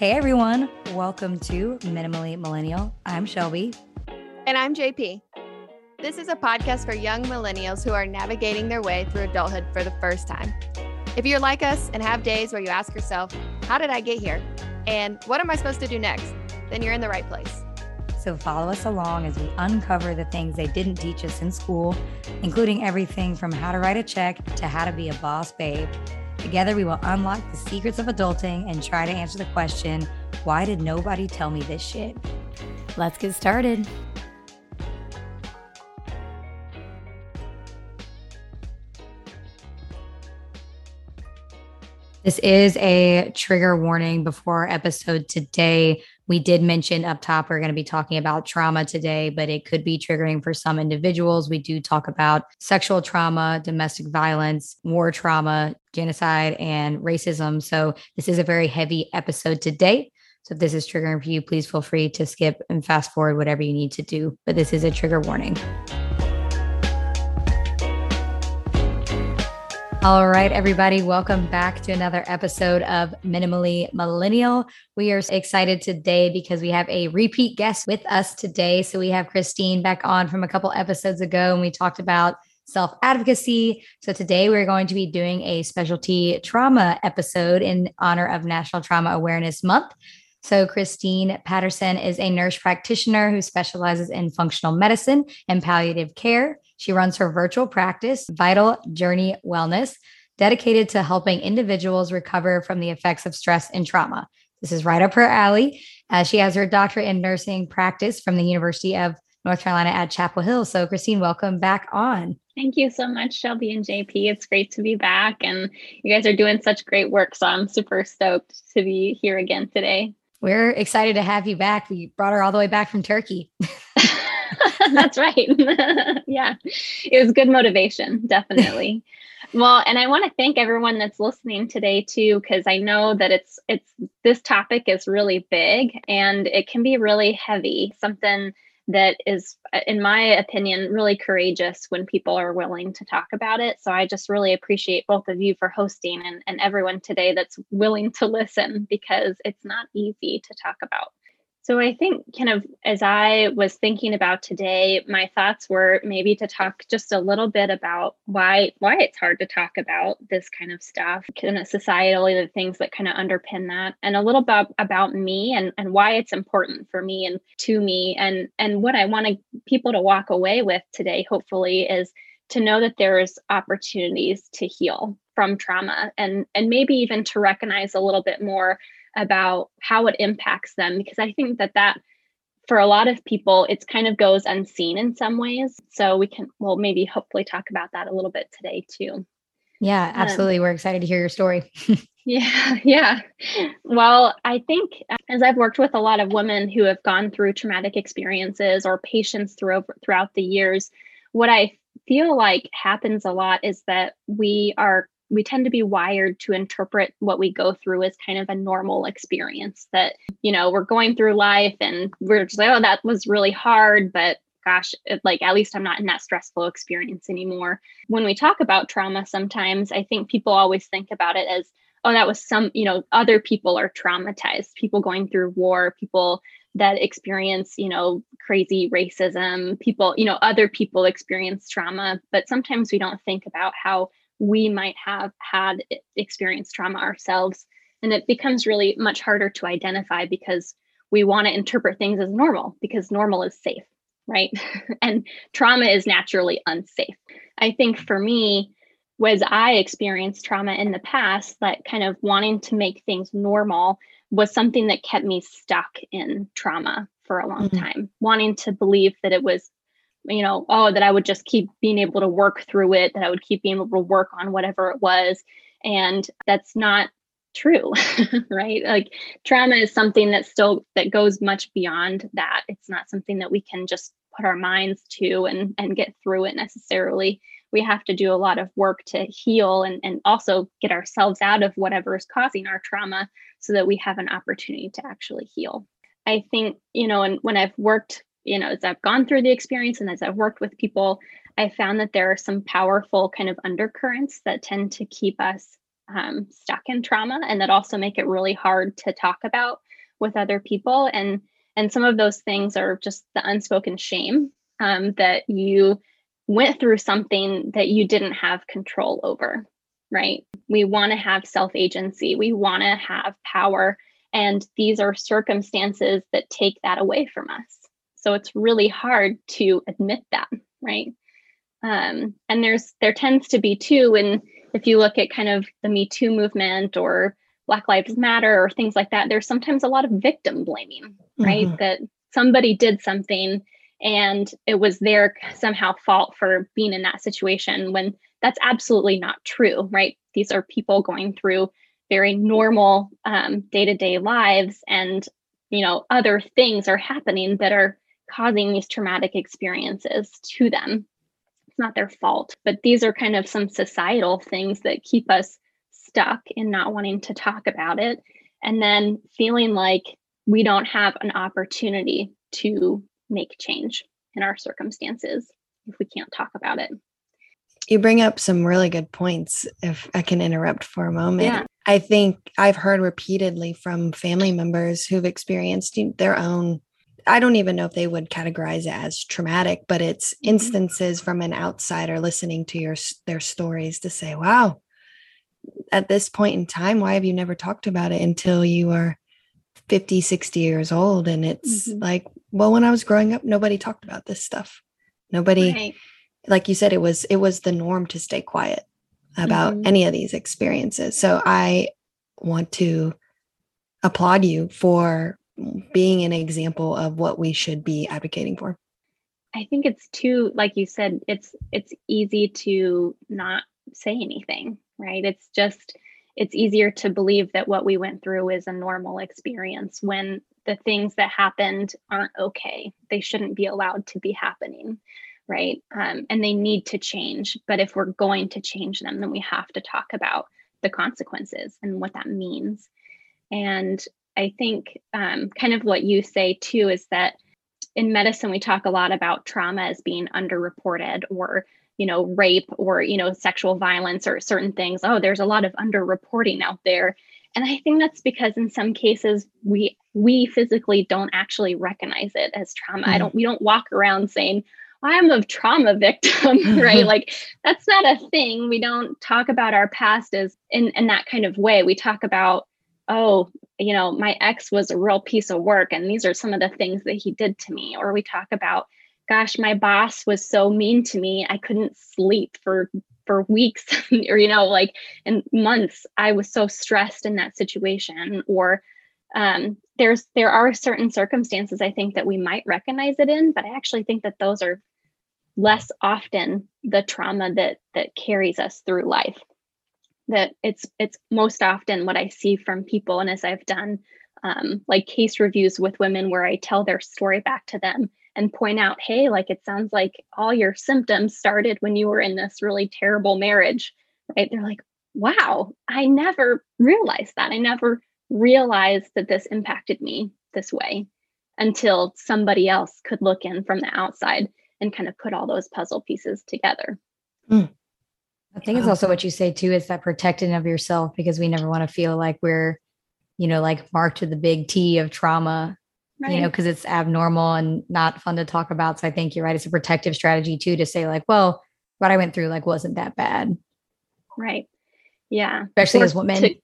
Hey everyone, welcome to Minimally Millennial. I'm Shelby. And I'm JP. This is a podcast for young millennials who are navigating their way through adulthood for the first time. If you're like us and have days where you ask yourself, How did I get here? And what am I supposed to do next? Then you're in the right place. So follow us along as we uncover the things they didn't teach us in school, including everything from how to write a check to how to be a boss babe. Together, we will unlock the secrets of adulting and try to answer the question why did nobody tell me this shit? Let's get started. This is a trigger warning before our episode today. We did mention up top we're going to be talking about trauma today, but it could be triggering for some individuals. We do talk about sexual trauma, domestic violence, war trauma, genocide, and racism. So this is a very heavy episode today. So if this is triggering for you, please feel free to skip and fast forward whatever you need to do. But this is a trigger warning. All right, everybody, welcome back to another episode of Minimally Millennial. We are excited today because we have a repeat guest with us today. So we have Christine back on from a couple episodes ago, and we talked about self advocacy. So today we're going to be doing a specialty trauma episode in honor of National Trauma Awareness Month. So, Christine Patterson is a nurse practitioner who specializes in functional medicine and palliative care. She runs her virtual practice, Vital Journey Wellness, dedicated to helping individuals recover from the effects of stress and trauma. This is right up her alley. Uh, she has her doctorate in nursing practice from the University of North Carolina at Chapel Hill. So, Christine, welcome back on. Thank you so much, Shelby and JP. It's great to be back, and you guys are doing such great work. So, I'm super stoked to be here again today. We're excited to have you back. We brought her all the way back from Turkey. That's right. yeah, it was good motivation, definitely. well, and I want to thank everyone that's listening today too, because I know that it's it's this topic is really big and it can be really heavy. Something that is, in my opinion, really courageous when people are willing to talk about it. So I just really appreciate both of you for hosting and, and everyone today that's willing to listen because it's not easy to talk about. So I think kind of as I was thinking about today, my thoughts were maybe to talk just a little bit about why why it's hard to talk about this kind of stuff, kind of societally the things that kind of underpin that, and a little bit about me and, and why it's important for me and to me. And and what I want people to walk away with today, hopefully, is to know that there's opportunities to heal from trauma and and maybe even to recognize a little bit more about how it impacts them because I think that that for a lot of people it's kind of goes unseen in some ways. So we can well maybe hopefully talk about that a little bit today too. Yeah, um, absolutely. Um, We're excited to hear your story. yeah, yeah. Well, I think as I've worked with a lot of women who have gone through traumatic experiences or patients through, throughout the years, what I feel like happens a lot is that we are we tend to be wired to interpret what we go through as kind of a normal experience that you know we're going through life and we're just like oh that was really hard but gosh it, like at least i'm not in that stressful experience anymore. When we talk about trauma sometimes i think people always think about it as oh that was some you know other people are traumatized people going through war people that experience you know crazy racism people you know other people experience trauma. But sometimes we don't think about how we might have had experienced trauma ourselves. And it becomes really much harder to identify because we want to interpret things as normal because normal is safe, right? and trauma is naturally unsafe. I think for me, was I experienced trauma in the past, that kind of wanting to make things normal was something that kept me stuck in trauma for a long mm-hmm. time, wanting to believe that it was you know, oh, that I would just keep being able to work through it, that I would keep being able to work on whatever it was. And that's not true, right? Like trauma is something that still that goes much beyond that. It's not something that we can just put our minds to and and get through it necessarily. We have to do a lot of work to heal and, and also get ourselves out of whatever is causing our trauma so that we have an opportunity to actually heal. I think, you know, and when I've worked you know, as I've gone through the experience and as I've worked with people, I found that there are some powerful kind of undercurrents that tend to keep us um, stuck in trauma and that also make it really hard to talk about. with other people. And and some of those things are just the unspoken shame um, that you went through something that you didn't have control over right? We want to have self agency we want to have power. And these are circumstances that take that away from us so it's really hard to admit that right? Um, and there's there tends to be too and if you look at kind of the me too movement or black lives matter or things like that there's sometimes a lot of victim blaming right? Mm-hmm. that somebody did something and it was their somehow fault for being in that situation when that's absolutely not true right? These are people going through very normal um, day-to-day lives and you know other things are happening that are causing these traumatic experiences to them it's not their fault but these are kind of some societal things that keep us stuck in not wanting to talk about it and then feeling like we don't have an opportunity to make change in our circumstances if we can't talk about it. You bring up some really good points, if I can interrupt for a moment. Yeah. I think I've heard repeatedly from family members who've experienced their own, I don't even know if they would categorize it as traumatic, but it's mm-hmm. instances from an outsider listening to your their stories to say, wow, at this point in time, why have you never talked about it until you are 50, 60 years old? And it's mm-hmm. like, well when i was growing up nobody talked about this stuff nobody right. like you said it was it was the norm to stay quiet about mm-hmm. any of these experiences so i want to applaud you for being an example of what we should be advocating for i think it's too like you said it's it's easy to not say anything right it's just it's easier to believe that what we went through is a normal experience when the things that happened aren't okay. They shouldn't be allowed to be happening, right? Um, and they need to change. But if we're going to change them, then we have to talk about the consequences and what that means. And I think um, kind of what you say too is that in medicine, we talk a lot about trauma as being underreported or you know rape or you know sexual violence or certain things. Oh there's a lot of underreporting out there. And i think that's because in some cases we we physically don't actually recognize it as trauma. Mm-hmm. i don't we don't walk around saying i'm a trauma victim right? Like that's not a thing. We don't talk about our past as in in that kind of way. We talk about oh you know my ex was a real piece of work and these are some of the things that he did to me. Or we talk about gosh my boss was so mean to me i couldn't sleep for for weeks or you know like in months i was so stressed in that situation. Or um, there's there are certain circumstances i think that we might recognize it in but i actually think that those are less often the trauma that that carries us through life that it's it's most often what i see from people and as i've done um, like case reviews with women where i tell their story back to them and point out, hey, like it sounds like all your symptoms started when you were in this really terrible marriage, right? They're like, wow, I never realized that. I never realized that this impacted me this way until somebody else could look in from the outside and kind of put all those puzzle pieces together. Mm. I think it's also what you say too is that protecting of yourself because we never want to feel like we're, you know, like marked with the big T of trauma right. you know, because it's abnormal and not fun to talk about. So I think you're right. It's a protective strategy too to say, like, well, what I went through like wasn't that bad. Right. Yeah. Especially or as women. To,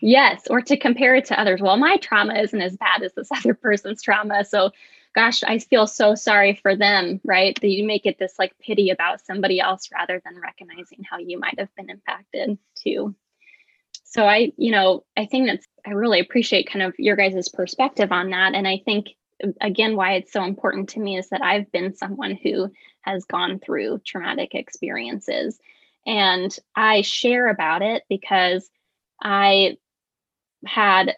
yes. Or to compare it to others. Well, my trauma isn't as bad as this other person's trauma. So gosh, I feel so sorry for them, right? That you make it this like pity about somebody else rather than recognizing how you might have been impacted too. So i you know i think that's i really appreciate kind of your guys' perspective on that. And i think again why it's so important to me is that i've been someone who has gone through traumatic experiences. And i share about it because i had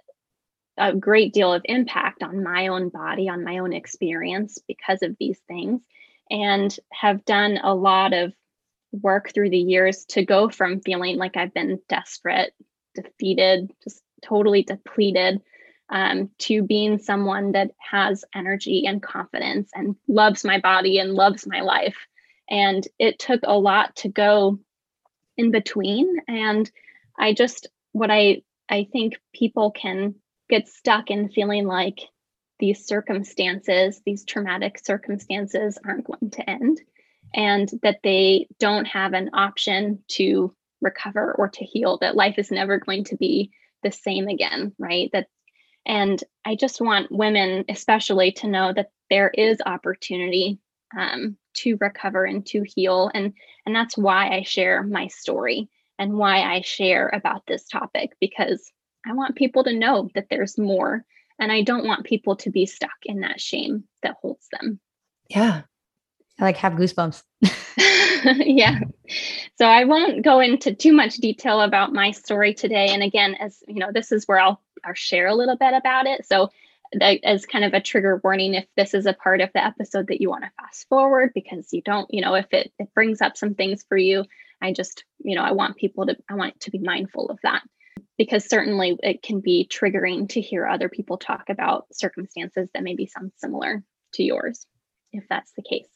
a great deal of impact on my own body on my own experience because of these things and have done a lot of work through the years to go from feeling like I've been desperate defeated, just totally depleted, um, to being someone that has energy and confidence and loves my body and loves my life. And it took a lot to go in between. And I just, what I, I think people can get stuck in feeling like these circumstances, these traumatic circumstances, aren't going to end and that they don't have an option to recover or to heal, that life is never going to be the same again, right? That and I just want women, especially, to know that there is opportunity um, to recover and to heal, and and that's why I share my story and why I share about this topic because I want people to know that there's more, and I don't want people to be stuck in that shame that holds them. Yeah, I like have goosebumps. yeah. So I won't go into too much detail about my story today. And again, as you know, this is where I'll, I'll share a little bit about it. So that as kind of a trigger warning if this is a part of the episode that you want to fast forward because you don't, you know, if it, it brings up some things for you, I just, you know, I want people to I want to be mindful of that because certainly it can be triggering to hear other people talk about circumstances that maybe sound similar to yours if that's the case.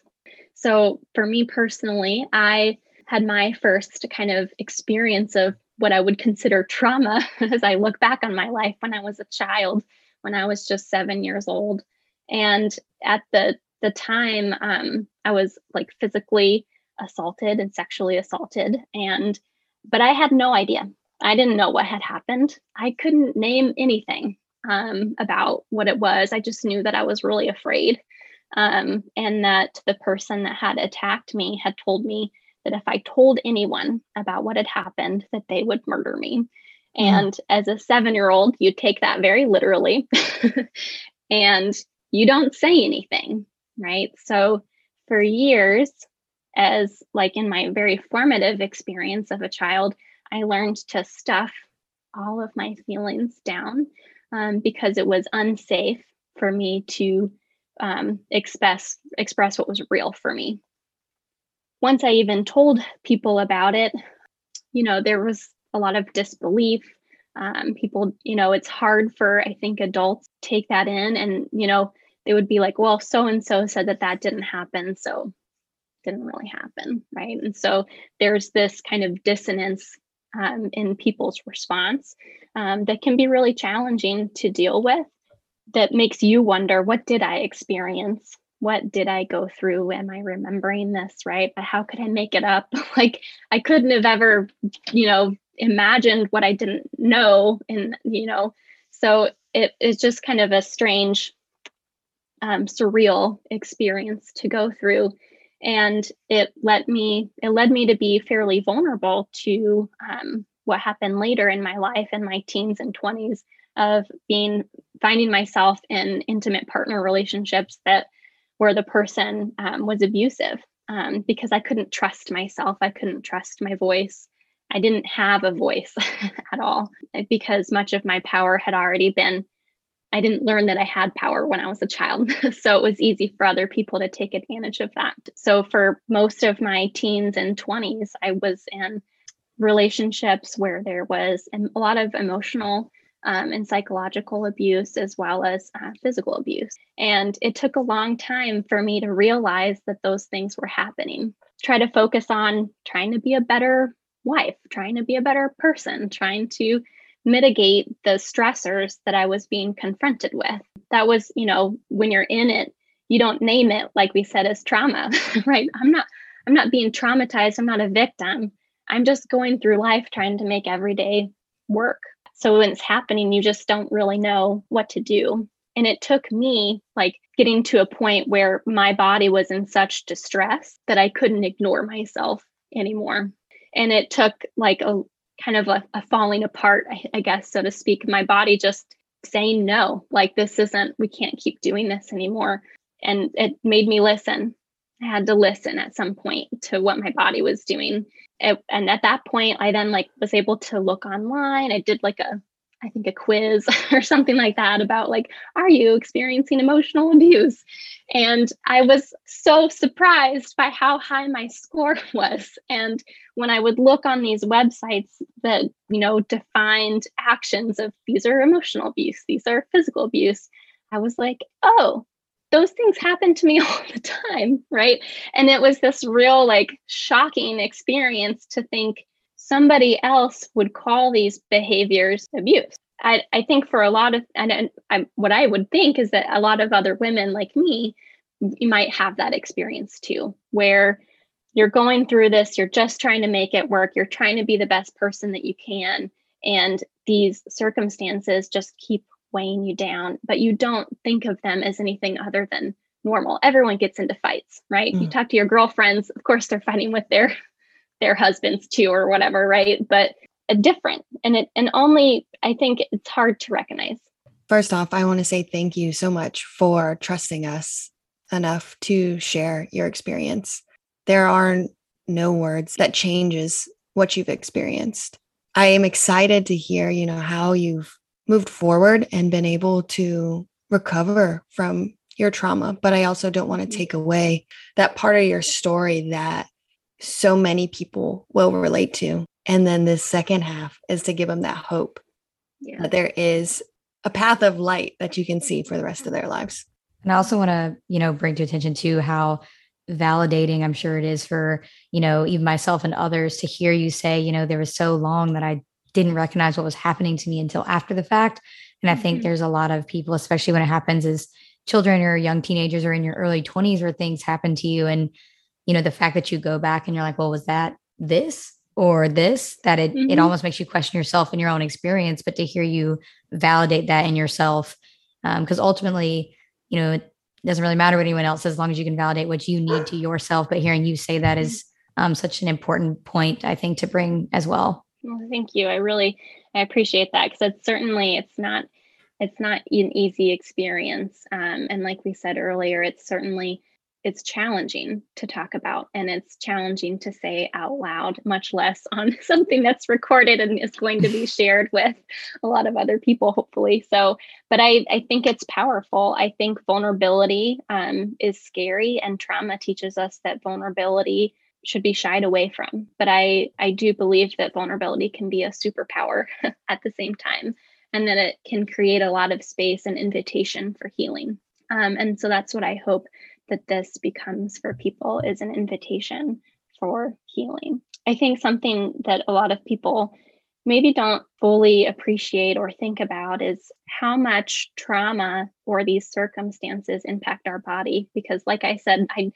So, for me personally, I had my first kind of experience of what I would consider trauma as I look back on my life when I was a child, when I was just seven years old. And at the the time, um, I was like physically assaulted and sexually assaulted, and but I had no idea. I didn't know what had happened. I couldn't name anything um, about what it was. I just knew that I was really afraid um, and that the person that had attacked me had told me that if I told anyone about what had happened, that they would murder me. Mm. And as a seven year old, you take that very literally and you don't say anything, right? So for years, as like in my very formative experience of a child, I learned to stuff all of my feelings down um, because it was unsafe for me to um, express express what was real for me. Once I even told people about it, you know, there was a lot of disbelief. Um, people, you know, it's hard for I think adults take that in, and you know, they would be like, "Well, so and so said that that didn't happen, so didn't really happen, right?" And so there's this kind of dissonance um, in people's response um, that can be really challenging to deal with that makes you wonder what did I experience? What did I go through? Am I remembering this right? But how could I make it up? like I couldn't have ever, you know, imagined what I didn't know. And, you know, so it is just kind of a strange, um, surreal experience to go through. And it let me, it led me to be fairly vulnerable to um, what happened later in my life in my teens and 20s of being finding myself in intimate partner relationships that where the person um, was abusive um, because I couldn't trust myself. I couldn't trust my voice. I didn't have a voice at all because much of my power had already been. I didn't learn that I had power when I was a child. so it was easy for other people to take advantage of that. So for most of my teens and 20s, I was in relationships where there was a lot of emotional um, and psychological abuse as well as uh, physical abuse. And it took a long time for me to realize that those things were happening. Try to focus on trying to be a better wife, trying to be a better person, trying to mitigate the stressors that I was being confronted with. That was, you know, when you're in it, you don't name it like we said as trauma, right? I'm not I'm not being traumatized, I'm not a victim. I'm just going through life trying to make every day work so when it's happening, you just don't really know what to do. And it took me like getting to a point where my body was in such distress that I couldn't ignore myself anymore. And it took like a kind of a, a falling apart, I, I guess, so to speak. My body just saying no, like this isn't, we can't keep doing this anymore. And it made me listen. I had to listen at some point to what my body was doing it, and at that point i then like was able to look online i did like a i think a quiz or something like that about like are you experiencing emotional abuse and i was so surprised by how high my score was and when i would look on these websites that you know defined actions of these are emotional abuse these are physical abuse i was like oh those things happen to me all the time, right? And it was this real, like, shocking experience to think somebody else would call these behaviors abuse. I, I think for a lot of and, and I, what I would think is that a lot of other women like me, you might have that experience too, where you're going through this, you're just trying to make it work, you're trying to be the best person that you can, and these circumstances just keep weighing you down, but you don't think of them as anything other than normal. Everyone gets into fights, right? Mm. You talk to your girlfriends, of course they're fighting with their their husbands too or whatever, right? But a different and it and only I think it's hard to recognize. First off, I want to say thank you so much for trusting us enough to share your experience. There are no words that changes what you've experienced. I am excited to hear, you know, how you've moved forward and been able to recover from your trauma, but I also don't want to mm-hmm. take away that part of your story that so many people will relate to. And then the second half is to give them that hope yeah. that there is a path of light that you can see for the rest of their lives. And I also want to, you know, bring to attention to how validating I'm sure it is for, you know, even myself and others to hear you say, you know, there was so long that I didn't recognize what was happening to me until after the fact. And I think mm-hmm. there's a lot of people, especially when it happens as children or young teenagers or in your early 20s where things happen to you. And, you know, the fact that you go back and you're like, well, was that this or this? That it mm-hmm. it almost makes you question yourself and your own experience. But to hear you validate that in yourself, because um, ultimately, you know, it doesn't really matter what anyone else says as long as you can validate what you need to yourself. But hearing you say that is um, such an important point, I think, to bring as well. Well, thank you. I really I appreciate that because it's certainly it's not it's not an easy experience, um, and like we said earlier, it's certainly it's challenging to talk about and it's challenging to say out loud much less on something that's recorded and is going to be shared with a lot of other people hopefully so but i i think it's powerful i think vulnerability um, is scary and trauma teaches us that vulnerability should be shied away from. But I, I do believe that vulnerability can be a superpower at the same time, and that it can create a lot of space and invitation for healing. Um, and so that's what I hope that this becomes for people is an invitation for healing. I think something that a lot of people maybe don't fully appreciate or think about is how much trauma or these circumstances impact our body because like i said i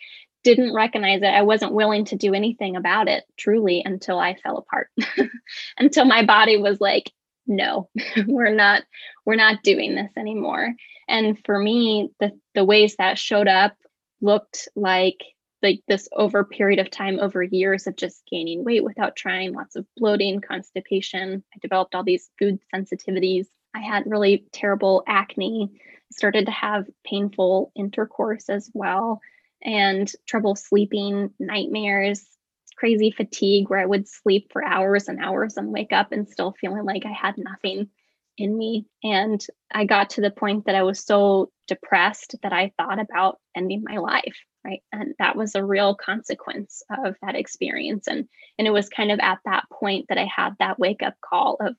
didn't recognize it. I wasn't willing to do anything about it truly until I fell apart. until my body was like, no, we're not we're not doing this anymore. And for me, the the ways that showed up looked like like this over period of time over years of just gaining weight without trying lots of bloating constipation. I developed all these food sensitivities. I had really terrible acne. Started to have painful intercourse as well and trouble sleeping, nightmares, crazy fatigue where I would sleep for hours and hours and wake up and still feeling like I had nothing in me. And I got to the point that I was so depressed that I thought about ending my life. Right. And that was a real consequence of that experience. And and it was kind of at that point that I had that wake up call of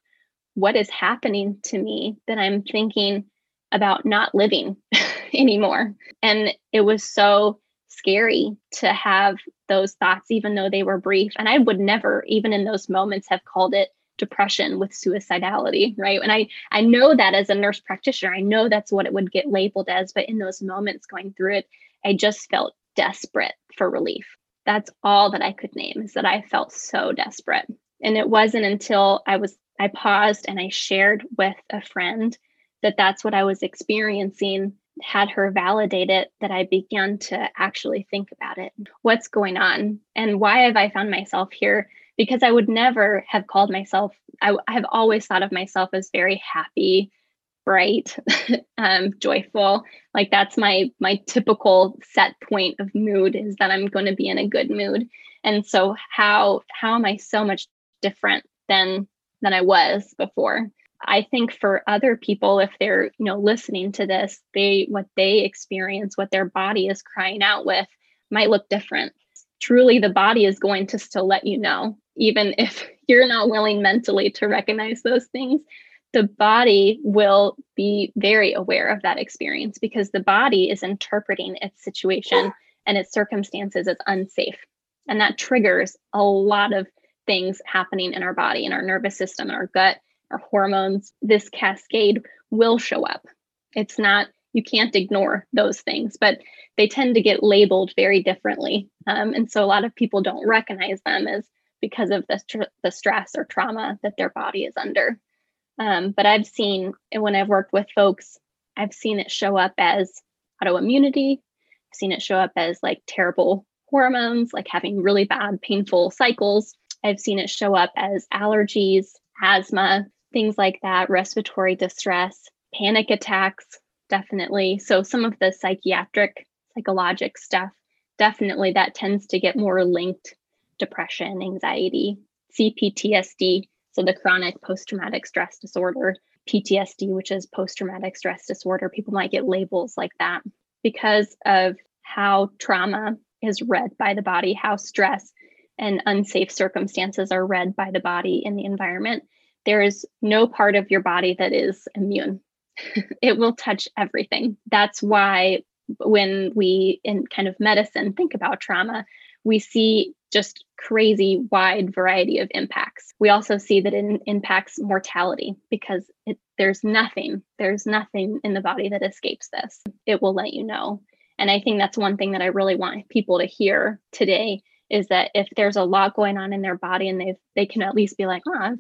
what is happening to me that I'm thinking about not living anymore. And it was so scary to have those thoughts, even though they were brief. And I would never, even in those moments, have called it depression with suicidality, right? And I I know that as a nurse practitioner, I know that's what it would get labeled as, but in those moments going through it, I just felt desperate for relief. That's all that I could name is that I felt so desperate. And it wasn't until I was I paused and I shared with a friend that that's what I was experiencing had her validate it that I began to actually think about it. What's going on? And why have I found myself here? Because I would never have called myself, I, have always thought of myself as very happy, bright, um, joyful. Like that's my my typical set point of mood is that I'm going to be in a good mood. And so how how am I so much different than than I was before? I think for other people, if they're, you know, listening to this, they what they experience, what their body is crying out with might look different. Truly, the body is going to still let you know, even if you're not willing mentally to recognize those things. The body will be very aware of that experience because the body is interpreting its situation and its circumstances as unsafe. And that triggers a lot of things happening in our body, in our nervous system, in our gut, our hormones, this cascade will show up. It's not, you can't ignore those things, but they tend to get labeled very differently. Um, and so a lot of people don't recognize them as because of the, tr- the stress or trauma that their body is under. Um, but I've seen, and when I've worked with folks, I've seen it show up as autoimmunity. I've seen it show up as like terrible hormones, like having really bad, painful cycles. I've seen it show up as allergies, asthma, things like that, respiratory distress, panic attacks, definitely. So, some of the psychiatric, psychologic stuff, definitely that tends to get more linked depression, anxiety, CPTSD, so the chronic post traumatic stress disorder, PTSD, which is post traumatic stress disorder. People might get labels like that because of how trauma is read by the body, how stress and unsafe circumstances are read by the body in the environment. There is no part of your body that is immune. it will touch everything. That's why when we in kind of medicine think about trauma, we see just crazy wide variety of impacts. We also see that it impacts mortality because it, there's nothing, there's nothing in the body that escapes this. It will let you know. And I think that's one thing that I really want people to hear today is that if there's a lot going on in their body and they they can at least be like, oh, I've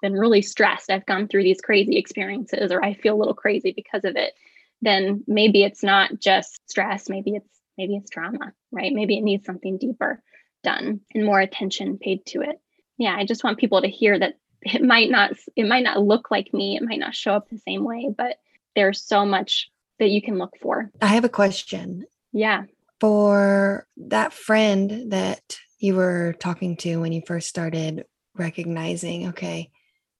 been really stressed. I've gone through these crazy experiences or I feel a little crazy because of it, then maybe it's not just stress, maybe it's maybe it's trauma, right? Maybe it needs something deeper done and more attention paid to it. Yeah, I just want people to hear that it might not it might not look like me, it might not show up the same way, but there's so much that you can look for. I have a question. Yeah. For that friend that you were talking to when you first started recognizing, okay,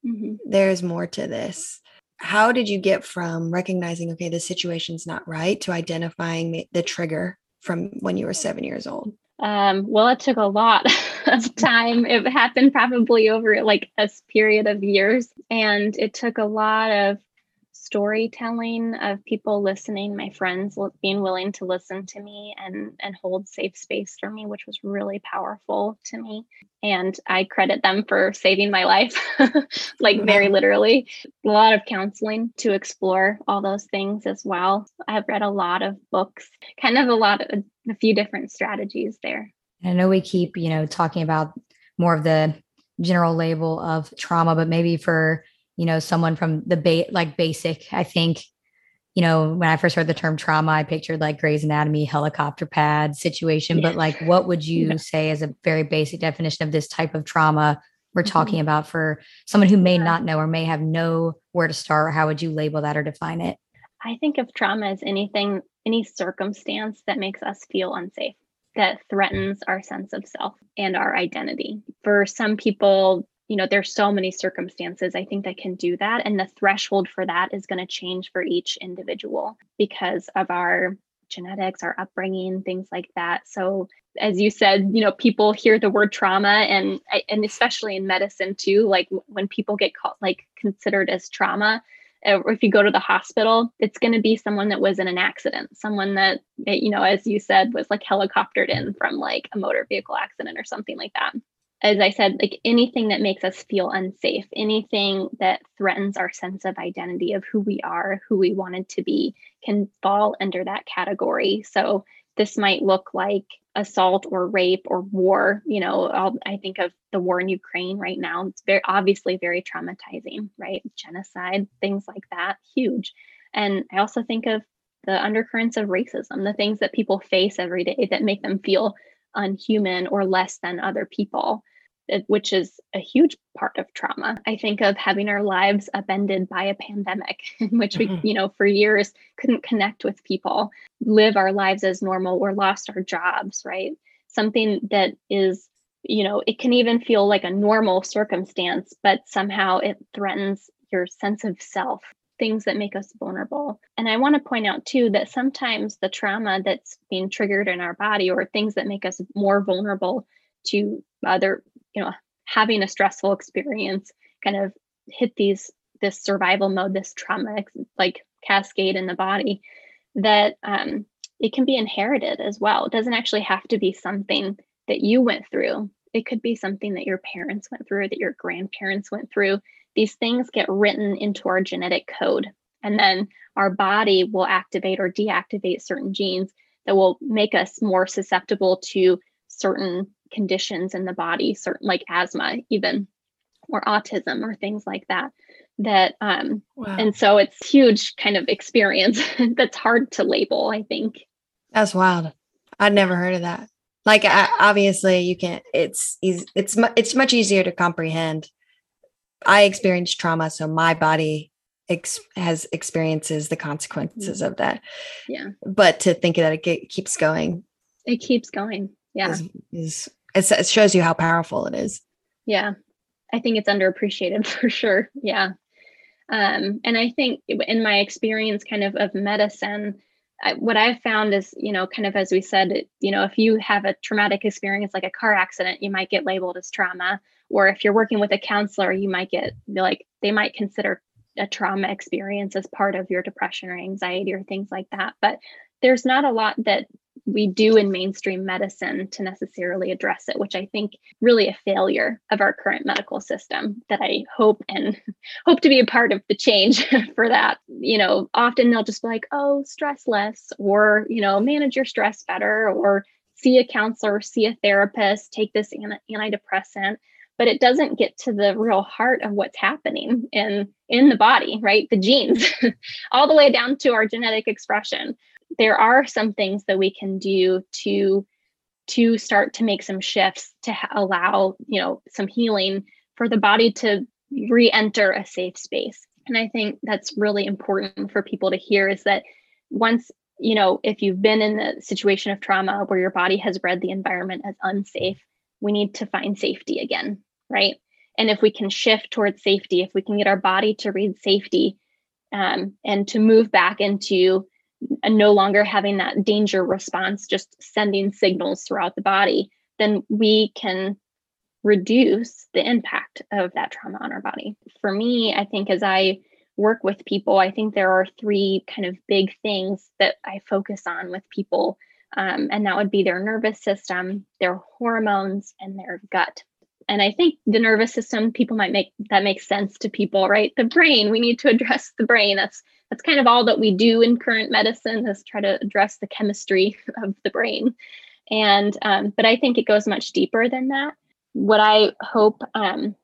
mm-hmm. there's more to this. How did you get from recognizing, okay, the situation's not right to identifying the trigger from when you were seven years old? Um, well, it took a lot of time. It happened probably over like a period of years, and it took a lot of storytelling of people listening, my friends being willing to listen to me and and hold safe space for me, which was really powerful to me. And I credit them for saving my life, like very mm-hmm. literally. A lot of counseling to explore all those things as well. I've read a lot of books, kind of a lot of a few different strategies there. I know we keep, you know, talking about more of the general label of trauma, but maybe for you know, someone from the ba- like basic, I think, you know, when I first heard the term trauma, I pictured like Grey's Anatomy helicopter pad situation. Yeah. But like, what would you yeah. say is a very basic definition of this type of trauma we're mm-hmm. talking about for someone who may yeah. not know or may have no where to start? How would you label that or define it? I think of trauma as anything, any circumstance that makes us feel unsafe, that threatens our sense of self and our identity. For some people, you know there's so many circumstances i think that can do that and the threshold for that is going to change for each individual because of our genetics our upbringing things like that. So as you said you know people hear the word trauma and and especially in medicine too like when people get called like considered as trauma uh, or if you go to the hospital it's going to be someone that was in an accident someone that you know as you said was like helicoptered in from like a motor vehicle accident or something like that as I said, like anything that makes us feel unsafe, anything that threatens our sense of identity of who we are, who we wanted to be, can fall under that category. So this might look like assault or rape or war. You know, I'll, I think of the war in Ukraine right now. It's very obviously very traumatizing, right? Genocide, things like that, huge. And I also think of the undercurrents of racism, the things that people face every day that make them feel unhuman or less than other people, which is a huge part of trauma. I think of having our lives upended by a pandemic in which we, mm-hmm. you know, for years couldn't connect with people, live our lives as normal or lost our jobs, right? Something that is you know, it can even feel like a normal circumstance, but somehow it threatens your sense of self things that make us vulnerable. And I want to point out too that sometimes the trauma that's being triggered in our body or things that make us more vulnerable to other, you know, having a stressful experience kind of hit these this survival mode, this trauma like cascade in the body that um, it can be inherited as well. It doesn't actually have to be something that you went through. It could be something that your parents went through, that your grandparents went through, these things get written into our genetic code. And then our body will activate or deactivate certain genes that will make us more susceptible to certain conditions in the body, certain like asthma, even or autism or things like that. That um wow. and so it's huge kind of experience that's hard to label, I think. That's wild. I'd never heard of that. Like I, obviously you can't it's it's it's, it's much easier to comprehend. I experienced trauma so my body ex- has experiences the consequences of that. Yeah. But to think that it keeps going. It keeps going. Yeah. Is, is it shows you how powerful it is. Yeah. I think it's underappreciated for sure. Yeah. Um, and I think in my experience kind of of medicine, I, what I've found is, you know, kind of as we said, you know, if you have a traumatic experience like a car accident, you might get labeled as trauma. Or if you're working with a counselor, you might get like, they might consider a trauma experience as part of your depression or anxiety or things like that. But there's not a lot that we do in mainstream medicine to necessarily address it, which I think really a failure of our current medical system that I hope and hope to be a part of the change for that. You know, often they'll just be like, oh, stress less, or, you know, manage your stress better, or see a counselor, see a therapist, take this antidepressant. But it doesn't get to the real heart of what's happening in in the body right? The genes all the way down to our genetic expression there are some things that we can do to to start to make some shifts to allow you know some healing for the body to re-enter a safe space and i think that's really important for people to hear is that once you know if you've been in the situation of trauma where your body has read the environment as unsafe we need to find safety again right? And if we can shift towards safety, if we can get our body to read safety um, and to move back into no longer having that danger response, just sending signals throughout the body, then we can reduce the impact of that trauma on our body. For me, I think as I work with people, I think there are three kind of big things that I focus on with people. Um, and that would be their nervous system, their hormones, and their gut and i think the nervous system people might make that makes sense to people right the brain we need to address the brain that's that's kind of all that we do in current medicine is try to address the chemistry of the brain and um, but i think it goes much deeper than that what i hope um,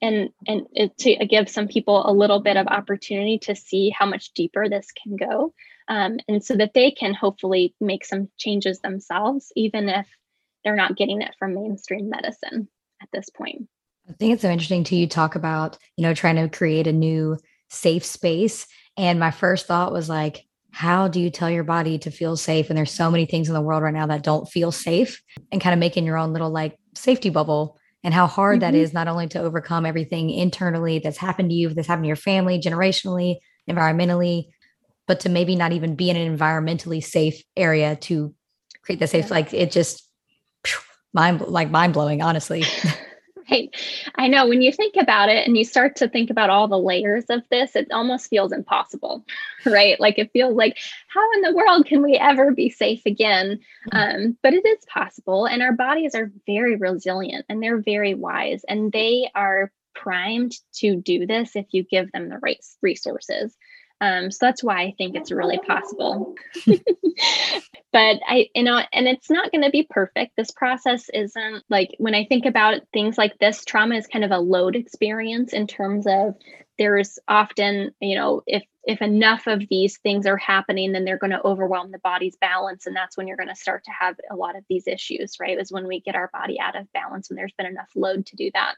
and and to give some people a little bit of opportunity to see how much deeper this can go um, and so that they can hopefully make some changes themselves even if they're not getting it from mainstream medicine at this point. I think it's so interesting to you talk about, you know, trying to create a new safe space. And my first thought was like, how do you tell your body to feel safe? And there's so many things in the world right now that don't feel safe and kind of making your own little like safety bubble and how hard mm-hmm. that is not only to overcome everything internally that's happened to you, that's happened to your family, generationally, environmentally, but to maybe not even be in an environmentally safe area to create the safe, yeah. like it just mind like mind blowing, honestly. right. I know when you think about it and you start to think about all the layers of this, it almost feels impossible, right? Like it feels like, how in the world can we ever be safe again? Um, but it is possible. And our bodies are very resilient and they're very wise and they are primed to do this if you give them the right resources. Um, so that's why I think it's really possible. but I, you know, and it's not going to be perfect. This process isn't like when I think about things like this, trauma is kind of a load experience in terms of there's often, you know, if if enough of these things are happening, then they're going to overwhelm the body's balance. And that's when you're going to start to have a lot of these issues, right? Is when we get our body out of balance when there's been enough load to do that.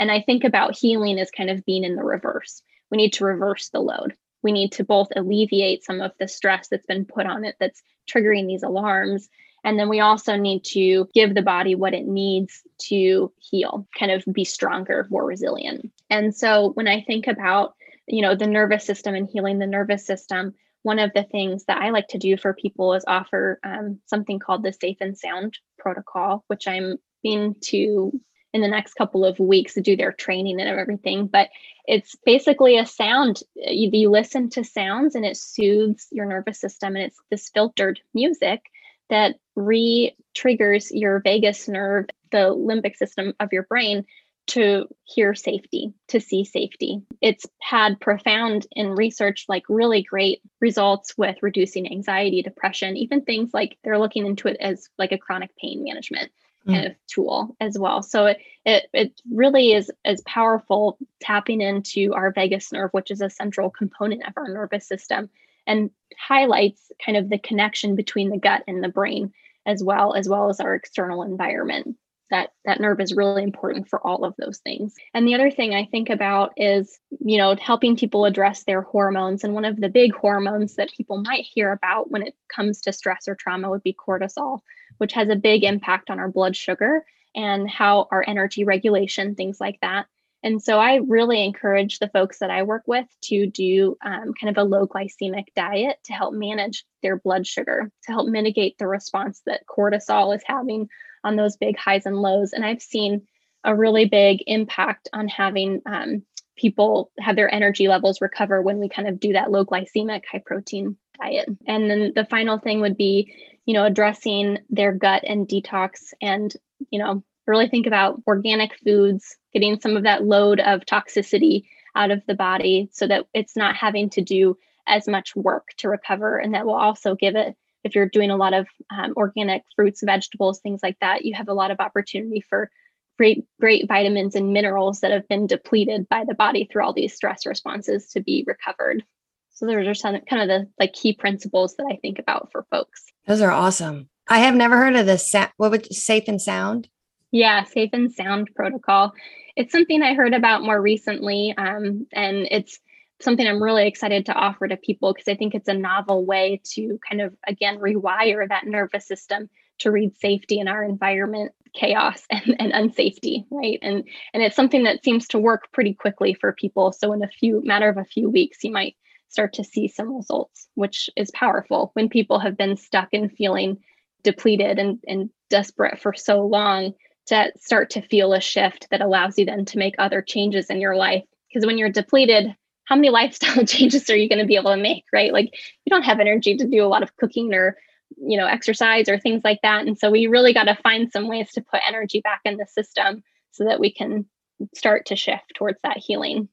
And I think about healing as kind of being in the reverse. We need to reverse the load we need to both alleviate some of the stress that's been put on it that's triggering these alarms. And then we also need to give the body what it needs to heal kind of be stronger more resilient. And so when i think about you know the nervous system and healing the nervous system one of the things that i like to do for people is offer um, something called the safe and sound protocol which i'm being to in the next couple of weeks to do their training and everything. But it's basically a sound. You, you listen to sounds and it soothes your nervous system. And it's this filtered music that re triggers your vagus nerve, the limbic system of your brain to hear safety, to see safety. It's had profound in research, like really great results with reducing anxiety, depression, even things like they're looking into it as like a chronic pain management kind mm. of tool as well. So it, it it really is as powerful tapping into our vagus nerve, which is a central component of our nervous system, and highlights kind of the connection between the gut and the brain as well, as well as our external environment that that nerve is really important for all of those things. And the other thing i think about is you know helping people address their hormones. And one of the big hormones that people might hear about when it comes to stress or trauma would be cortisol which has a big impact on our blood sugar and how our energy regulation things like that and so I really encourage the folks that I work with to do um, kind of a low glycemic diet to help manage their blood sugar, to help mitigate the response that cortisol is having on those big highs and lows. And I've seen a really big impact on having um, people have their energy levels recover when we kind of do that low glycemic, high protein diet. And then the final thing would be, you know, addressing their gut and detox and, you know, really think about organic foods, getting some of that load of toxicity out of the body so that it's not having to do as much work to recover. And that will also give it if you're doing a lot of um, organic fruits, vegetables, things like that, you have a lot of opportunity for great, great vitamins and minerals that have been depleted by the body through all these stress responses to be recovered. So those are some kind of the like key principles that I think about for folks. Those are awesome. I have never heard of this. What would safe and sound? Yeah, safe and sound protocol. It's something I heard about more recently, um, and it's something I'm really excited to offer to people because I think it's a novel way to kind of again rewire that nervous system to read safety in our environment, chaos and, and unsafety, right? And and it's something that seems to work pretty quickly for people. So in a few matter of a few weeks, you might start to see some results, which is powerful when people have been stuck and feeling depleted and, and desperate for so long to start to feel a shift that allows you then to make other changes in your life. Because when you're depleted, how many lifestyle changes are you going to be able to make right like you don't have energy to do a lot of cooking or you know exercise or things like that and so we really got to find some ways to put energy back in the system so that we can start to shift towards that healing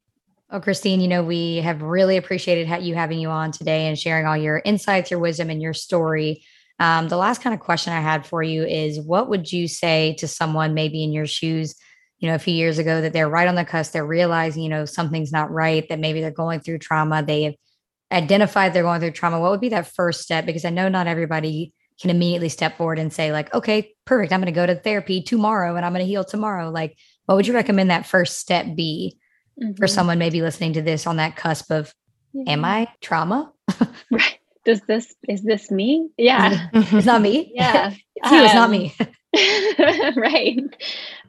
Oh, Christine, you know, we have really appreciated you having you on today and sharing all your insights, your wisdom, and your story. Um, the last kind of question I had for you is what would you say to someone maybe in your shoes you know, a few years ago that they're right on the cusp, they're realizing, you know, something's not right, that maybe they're going through trauma, they have identified they're going through trauma, what would be that first step? Because I know not everybody can immediately step forward and say, like, okay, perfect, I'm going to go to therapy tomorrow and I'm going to heal tomorrow. Like, what would you recommend that first step be mm-hmm. for someone maybe listening to this on that cusp of, yeah. am I trauma? right. Does this, is this me? Yeah. it's not me. Yeah. it's you, um, it's not me. right.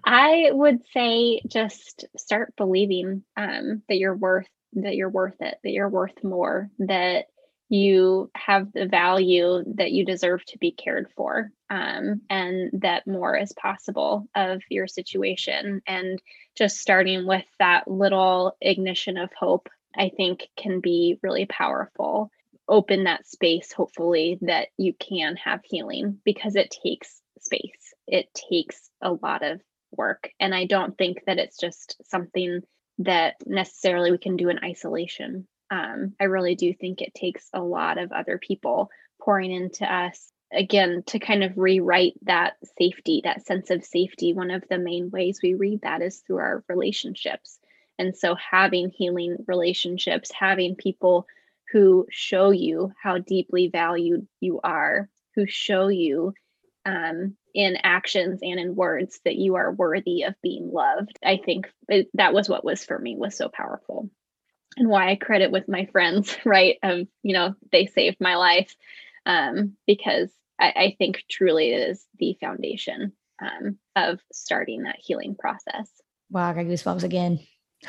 I would say just start believing um, that you're worth that you're worth it, that you're worth more, that you have the value that you deserve to be cared for, um, and that more is possible of your situation. And just starting with that little ignition of hope, I think, can be really powerful. Open that space, hopefully, that you can have healing because it takes space. It takes a lot of work. And I don't think that it's just something that necessarily we can do in isolation. Um, I really do think it takes a lot of other people pouring into us again to kind of rewrite that safety, that sense of safety. One of the main ways we read that is through our relationships. And so having healing relationships, having people who show you how deeply valued you are, who show you um, in actions and in words that you are worthy of being loved. I think that was what was for me was so powerful. And why I credit with my friends, right? Of, you know, they saved my life um, because I, I, think truly it is the foundation um, of starting that healing process. Wow, I got goosebumps again.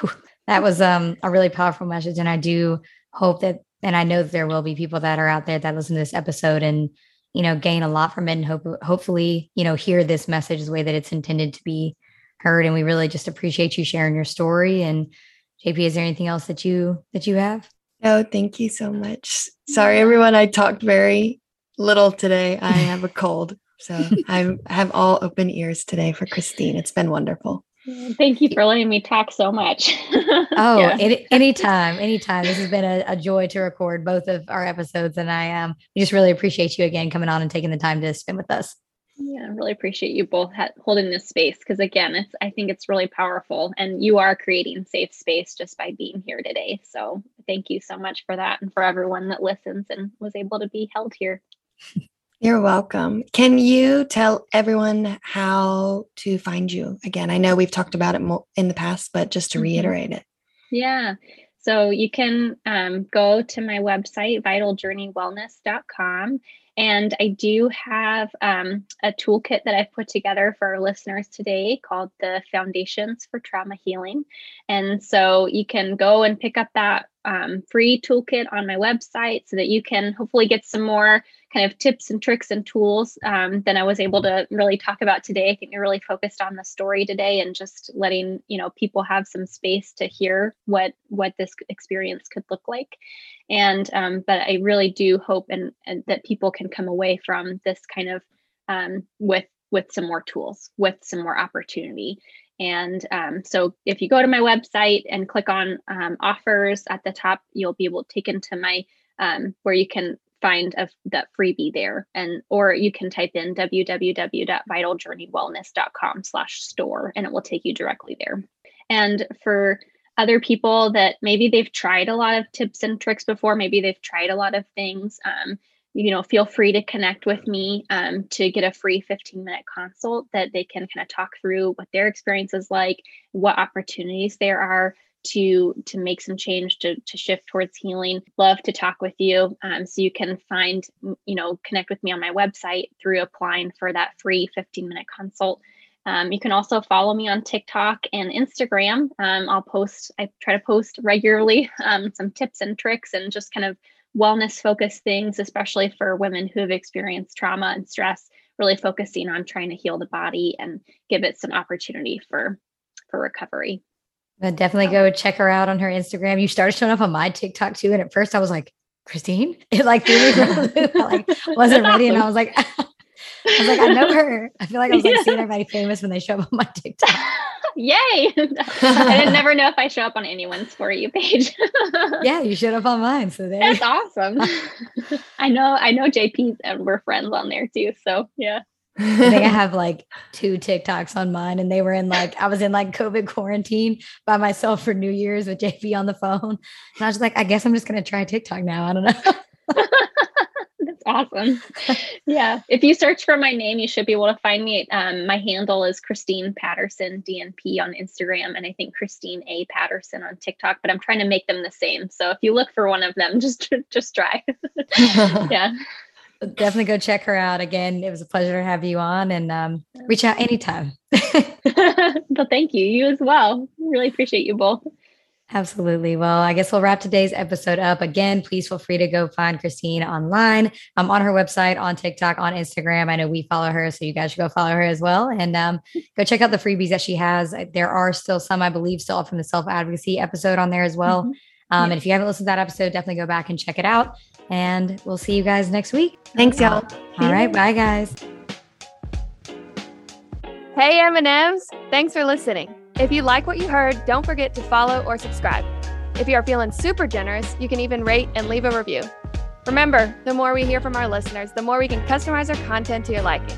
that was um, a really powerful message. And I do hope that, and I know that there will be people that are out there that listen to this episode and you know, gain a lot from it and hope, hopefully, you know, hear this message the way that it's intended to be heard. And we really just appreciate you sharing your story. And JP, is there anything else that you, that you have? No, thank you so much. Sorry, everyone. I talked very little today. I have a cold. So I have all open ears today for Christine. It's been wonderful. Thank you for letting me talk so much. oh, yeah. any, anytime, anytime. This has been a, a, joy to record both of our episodes, and I um, we just really appreciate you again coming on and taking the time to spend with us. Yeah, I really appreciate you both ha- holding this space because again, it's I think it's really powerful, and you are creating safe space just by being here today. So thank you so much for that, and for everyone that listens and was able to be held here. You're welcome. Can you tell everyone how to find you again? I know we've talked about it in the past, but just to mm-hmm. reiterate it. Yeah. So you can um, go to my website, vitaljourneywellness.com. And I do have um, a toolkit that I've put together for our listeners today called the Foundations for Trauma Healing. And so you can go and pick up that um, free toolkit on my website so that you can hopefully get some more kind of tips and tricks and tools um, than I was able to really talk about today. I think we really focused on the story today and just letting you know people have some space to hear what what this experience could look like. And um, but I really do hope and, and that people can come away from this kind of um, with with some more tools, with some more opportunity. And um, so if you go to my website and click on um, offers at the top, you'll be able to take into my um, where you can find a, that freebie there. And or you can type in www.vitaljourneywellness.com slash store and it will take you directly there. And for other people that maybe they've tried a lot of tips and tricks before maybe they've tried a lot of things um, you know feel free to connect with me um, to get a free 15 minute consult that they can kind of talk through what their experience is like what opportunities there are to to make some change to to shift towards healing. Love to talk with you um, so you can find you know connect with me on my website through applying for that free 15 minute consult. Um, you can also follow me on tiktok and instagram. Um, i'll post i try to post regularly um, some tips and tricks and just kind of wellness focused things especially for women who have experienced trauma and stress really focusing on trying to heal the body and give it some opportunity for for recovery but definitely go check her out on her Instagram. You started showing up on my TikTok too. And at first I was like, Christine, it like threw me like wasn't ready. And I was like, I was like, I know her. I feel like I was like yeah. seeing everybody famous when they show up on my TikTok. Yay. I didn't never know if I show up on anyone's for you page. yeah, you showed up on mine. So there. That's awesome. I know, I know JP's and we're friends on there too. So yeah. I think I have like two TikToks on mine, and they were in like I was in like COVID quarantine by myself for New Year's with JP on the phone, and I was like, I guess I'm just gonna try TikTok now. I don't know. That's awesome. Yeah, if you search for my name, you should be able to find me. Um, my handle is Christine Patterson DNP on Instagram, and I think Christine A Patterson on TikTok. But I'm trying to make them the same. So if you look for one of them, just just try. yeah definitely go check her out again. It was a pleasure to have you on and um, reach out anytime. well, thank you. You as well. Really appreciate you both. Absolutely. Well, I guess we'll wrap today's episode up. Again, please feel free to go find Christine online. I'm on her website, on TikTok, on Instagram. I know we follow her, so you guys should go follow her as well. And um, go check out the freebies that she has. There are still some, I believe, still from the self advocacy episode on there as well. Mm-hmm. Um, yeah. And if you haven't listened to that episode, definitely go back and check it out. And we'll see you guys next week. Thanks, y'all. All right. Bye, guys. Hey, M&Ms. Thanks for listening. If you like what you heard, don't forget to follow or subscribe. If you are feeling super generous, you can even rate and leave a review. Remember, the more we hear from our listeners, the more we can customize our content to your liking.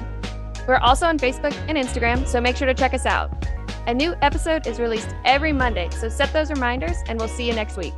We're also on Facebook and Instagram, so make sure to check us out. A new episode is released every Monday, so set those reminders and we'll see you next week.